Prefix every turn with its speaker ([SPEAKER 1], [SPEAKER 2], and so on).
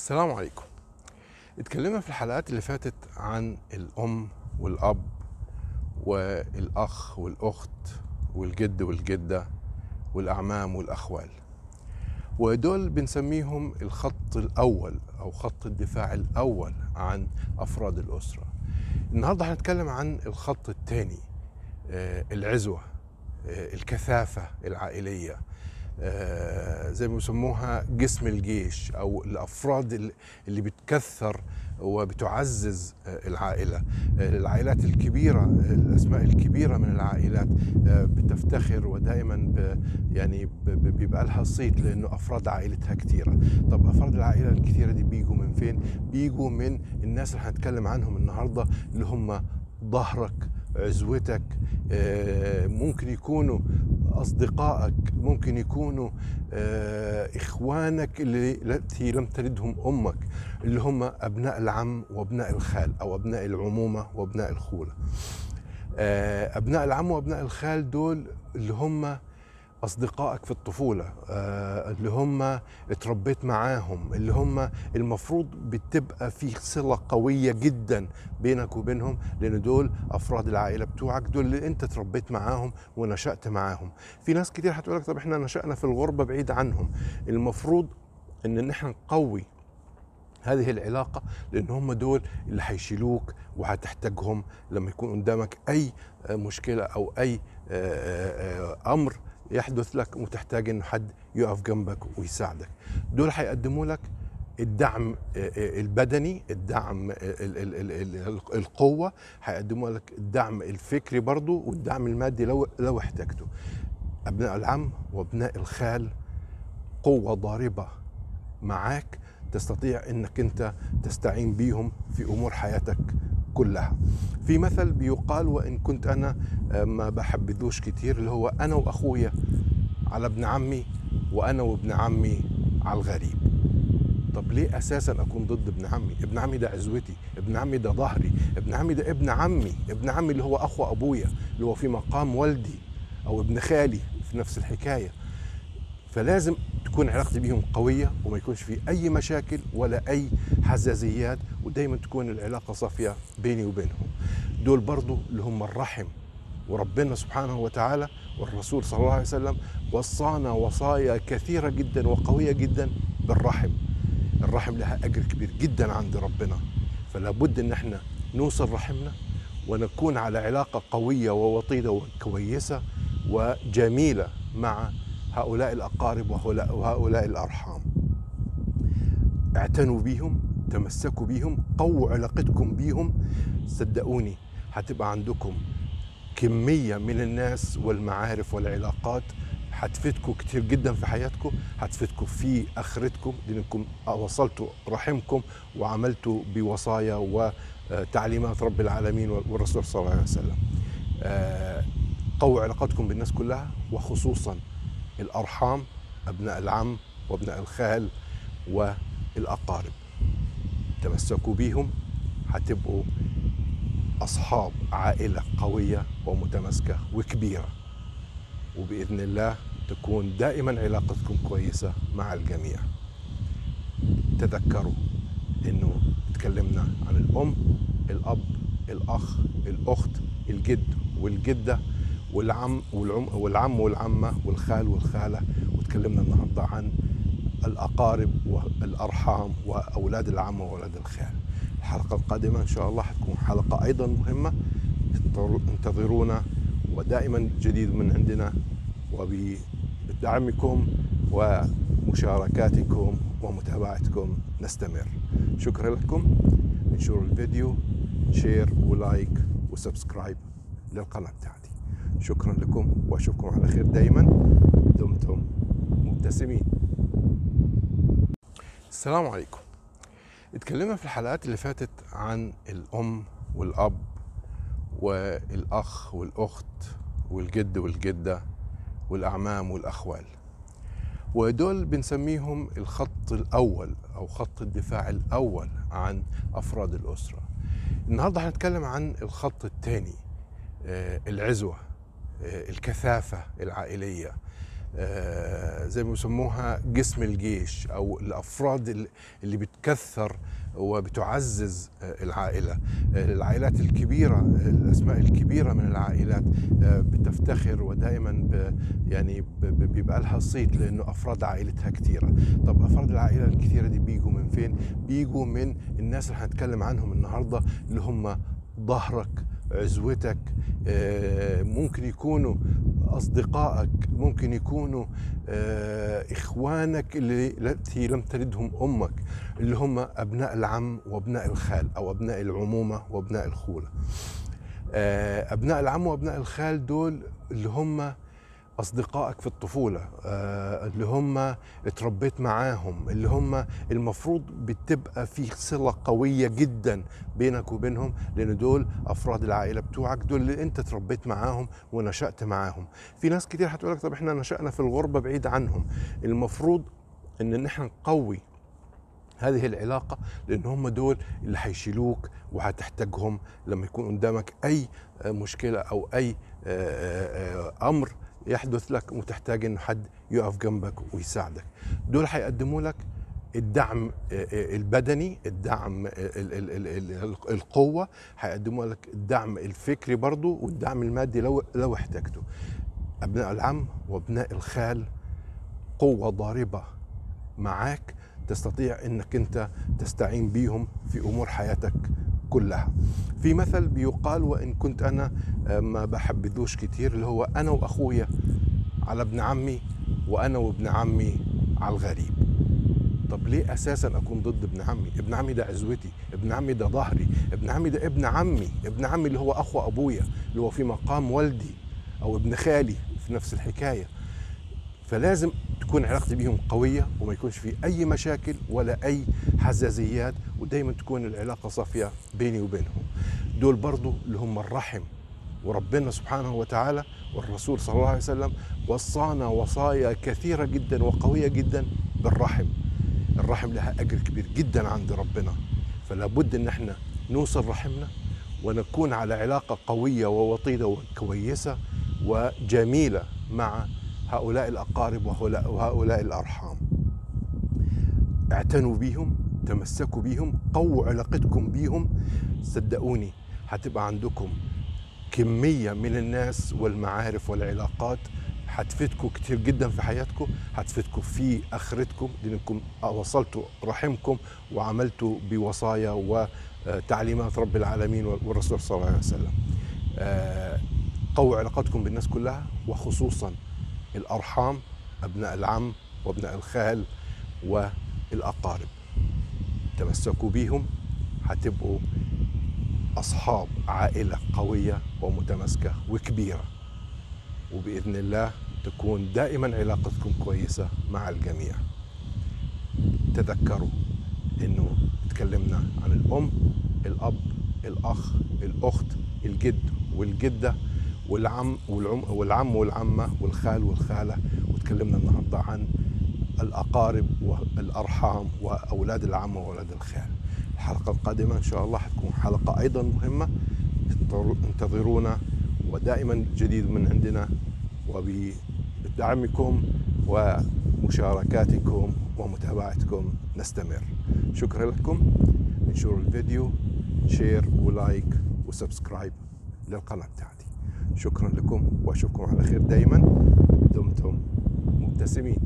[SPEAKER 1] السلام عليكم. اتكلمنا في الحلقات اللي فاتت عن الأم والأب والأخ والأخت والجد والجدة والأعمام والأخوال. ودول بنسميهم الخط الأول أو خط الدفاع الأول عن أفراد الأسرة. النهاردة هنتكلم عن الخط الثاني العزوة آه، الكثافة العائلية. آه، زي ما بيسموها جسم الجيش أو الأفراد ال- اللي بتكثر وبتعزز آه، العائلة. آه، العائلات الكبيرة الأسماء الكبيرة من العائلات آه، بتفتخر ودائما ب يعني بيبقى لها صيت لأنه أفراد عائلتها كثيره طب أفراد العائلة الكثيره دي بيجوا من فين؟ بيجوا من الناس اللي هنتكلم عنهم النهارده اللي هم ظهرك عزوتك آه، ممكن يكونوا أصدقائك ممكن يكونوا آه، إخوانك اللي التي لم تلدهم أمك اللي هم أبناء العم وأبناء الخال أو أبناء العمومة وأبناء الخولة. آه، أبناء العم وأبناء الخال دول اللي هم أصدقائك في الطفولة آه، اللي هم اتربيت معاهم اللي هم المفروض بتبقى في صلة قوية جدا بينك وبينهم لأن دول أفراد العائلة بتوعك دول اللي أنت اتربيت معاهم ونشأت معاهم. في ناس كتير هتقول لك طب إحنا نشأنا في الغربة بعيد عنهم. المفروض إن نحن نقوي هذه العلاقة لأن هم دول اللي هيشيلوك وهتحتاجهم لما يكون قدامك أي مشكلة أو أي آه، آه، أمر يحدث لك وتحتاج إنه حد يقف جنبك ويساعدك. دول هيقدموا لك الدعم آه، آه، البدني الدعم آه، ال- ال- ال- ال- القوة هيقدموا لك الدعم الفكري برضو والدعم المادي لو لو احتاجته. أبناء العم وأبناء الخال قوة ضاربة معاك تستطيع إنك أنت تستعين بيهم في أمور حياتك كلها. في مثل بيقال وإن كنت أنا آه، ما بحبذوش كتير اللي هو أنا وأخويا على ابن عمي وأنا وابن عمي على الغريب. طب ليه أساسا أكون ضد ابن عمي؟ ابن عمي ده عزوتي ابن عمي ده ظهري ابن عمي ده ابن عمي ابن عمي اللي هو أخو أبويا اللي هو في مقام والدي أو ابن خالي في نفس الحكاية. فلازم تكون علاقتي بيهم قوية وما يكونش في أي مشاكل ولا أي حزازيات ودايما تكون العلاقة صافية بيني وبينهم. دول برضو اللي هم الرحم وربنا سبحانه وتعالى والرسول صلى الله عليه وسلم وصانا وصايا كثيرة جدا وقوية جدا بالرحم. الرحم لها أجر كبير جدا عند ربنا. فلا بد أن إحنا نوصل رحمنا ونكون على علاقة قوية ووطيدة وكويسة وجميلة مع هؤلاء الأقارب وهؤلاء, الأرحام. اعتنوا بيهم تمسكوا بيهم قووا علاقتكم بيهم صدقوني هتبقى عندكم كمية من الناس والمعارف والعلاقات هتفيدكم كتير جدا في حياتكم هتفيدكم في آخرتكم. لأنكم وصلتوا رحمكم وعملتوا بوصايا وتعليمات رب العالمين والرسول صلى الله عليه وسلم. آه، قووا علاقتكم بالناس كلها وخصوصا الأرحام أبناء العم وأبناء الخال والأقارب. تمسكوا بيهم هتبقوا أصحاب عائلة قوية ومتماسكة وكبيرة. وبإذن الله تكون دائما علاقتكم كويسة مع الجميع. تذكروا إنه تكلمنا عن الأم الأب الأخ الأخت الجد والجدة والعم والعم والعم والعمة والخال والخالة وتكلمنا النهارده عن الأقارب والأرحام وأولاد العم وأولاد الخال. الحلقة القادمة إن شاء الله حتكون حلقة أيضا مهمة انتظرونا ودائما جديد من عندنا وبدعمكم ومشاركاتكم ومتابعتكم نستمر. شكرا لكم. انشروا الفيديو share و like و subscribe للقناة بتاعتي شكرا لكم وأشوفكم على خير دائما دمتم مبتسمين. السلام عليكم. اتكلمنا في الحلقات اللي فاتت عن الأم والأب والأخ والأخت والجد والجدة والأعمام والأخوال. ودول بنسميهم الخط الأول أو خط الدفاع الأول عن أفراد الأسرة. النهاردة هنتكلم عن الخط الثاني العزوة. آه، الكثافة العائلية. آه، زي ما بيسموها جسم الجيش أو الأفراد اللي بتكثر وبتعزز آه، العائلة. العائلات الكبيرة الأسماء الكبيرة من العائلات بتفتخر ودائما يعني بيبقى لها صيت لأنه أفراد عائلتها كثيرة. طب أفراد العائلة الكثيرة دي بيجوا من فين؟ بيجوا من الناس اللي هنتكلم عنهم النهارده اللي هم ظهرك عزوتك آه، ممكن يكونوا أصدقائك ممكن يكونوا آه، إخوانك التي لم تلدهم أمك اللي هم أبناء العم وأبناء الخال أو أبناء العمومة وأبناء الخولة. آه، أبناء العم وأبناء الخال دول اللي هم أصدقائك في الطفولة آه، اللي هم اتربيت معاهم اللي هم المفروض بتبقى في صلة قوية جدا بينك وبينهم لأن دول أفراد العائلة بتوعك دول اللي أنت اتربيت معاهم ونشأت معاهم. في ناس كتير هتقول لك طب إحنا نشأنا في الغربة بعيد عنهم. المفروض إن إحنا نقوي هذه العلاقة لأن هم دول اللي هيشيلوك وهتحتاجهم لما يكون قدامك أي مشكلة أو أي آه، آه، أمر يحدث لك وتحتاج إنه حد يقف جنبك ويساعدك. دول هيقدموا لك الدعم آه، آه، البدني الدعم آه، القوة هيقدموا لك الدعم الفكري برضو والدعم المادي لو لو احتجته. أبناء العم وأبناء الخال قوة ضاربة معاك تستطيع إنك أنت تستعين بيهم في أمور حياتك كلها. في مثل بيقال وإن كنت أنا آه، ما بحبذوش كتير اللي هو أنا وأخويا على ابن عمي وأنا وابن عمي على الغريب. طب ليه أساسا أكون ضد ابن عمي؟ ابن عمي ده عزوتي ابن عمي ده ظهري ابن عمي ده ابن عمي ابن عمي اللي هو أخو أبويا اللي هو في مقام والدي أو ابن خالي في نفس الحكاية. فلازم تكون علاقتي بهم قوية وما يكونش في أي مشاكل ولا أي حزازيات ودايما تكون العلاقة صافية بيني وبينهم. دول برضو اللي هم الرحم وربنا سبحانه وتعالى والرسول صلى الله عليه وسلم وصانا وصايا كثيرة جدا وقوية جدا بالرحم. الرحم لها أجر كبير جدا عند ربنا. فلا بد أن إحنا نوصل رحمنا ونكون على علاقة قوية ووطيدة وكويسة وجميلة مع هؤلاء الأقارب وهؤلاء الأرحام. اعتنوا بيهم تمسكوا بيهم قووا علاقتكم بيهم صدقوني هتبقى عندكم كمية من الناس والمعارف والعلاقات هتفيدكم كتير جدا في حياتكم هتفيدكم في آخرتكم لأنكم وصلتوا رحمكم وعملتوا بوصايا وتعليمات رب العالمين والرسول صلى الله عليه وسلم. آه، قووا علاقاتكم بالناس كلها وخصوصا الأرحام أبناء العم وأبناء الخال والأقارب. تمسكوا بيهم هتبقوا أصحاب عائلة قوية ومتماسكة وكبيرة. وبإذن الله تكون دائما علاقتكم كويسة مع الجميع. تذكروا إنه تكلمنا عن الأم الأب الأخ الأخت الجد والجدة. والعم والعم والعم والعمة والخال والخالة وتكلمنا النهارده عن الأقارب والأرحام وأولاد العم وأولاد الخال. الحلقة القادمة إن شاء الله حتكون حلقة أيضا مهمة انتظرونا ودائما جديد من عندنا وبدعمكم ومشاركاتكم ومتابعتكم نستمر. شكرا لكم. انشروا الفيديو share و like و subscribe للقناة. بتاعتي شكرا لكم وأشوفكم على خير دائما دمتم مبتسمين.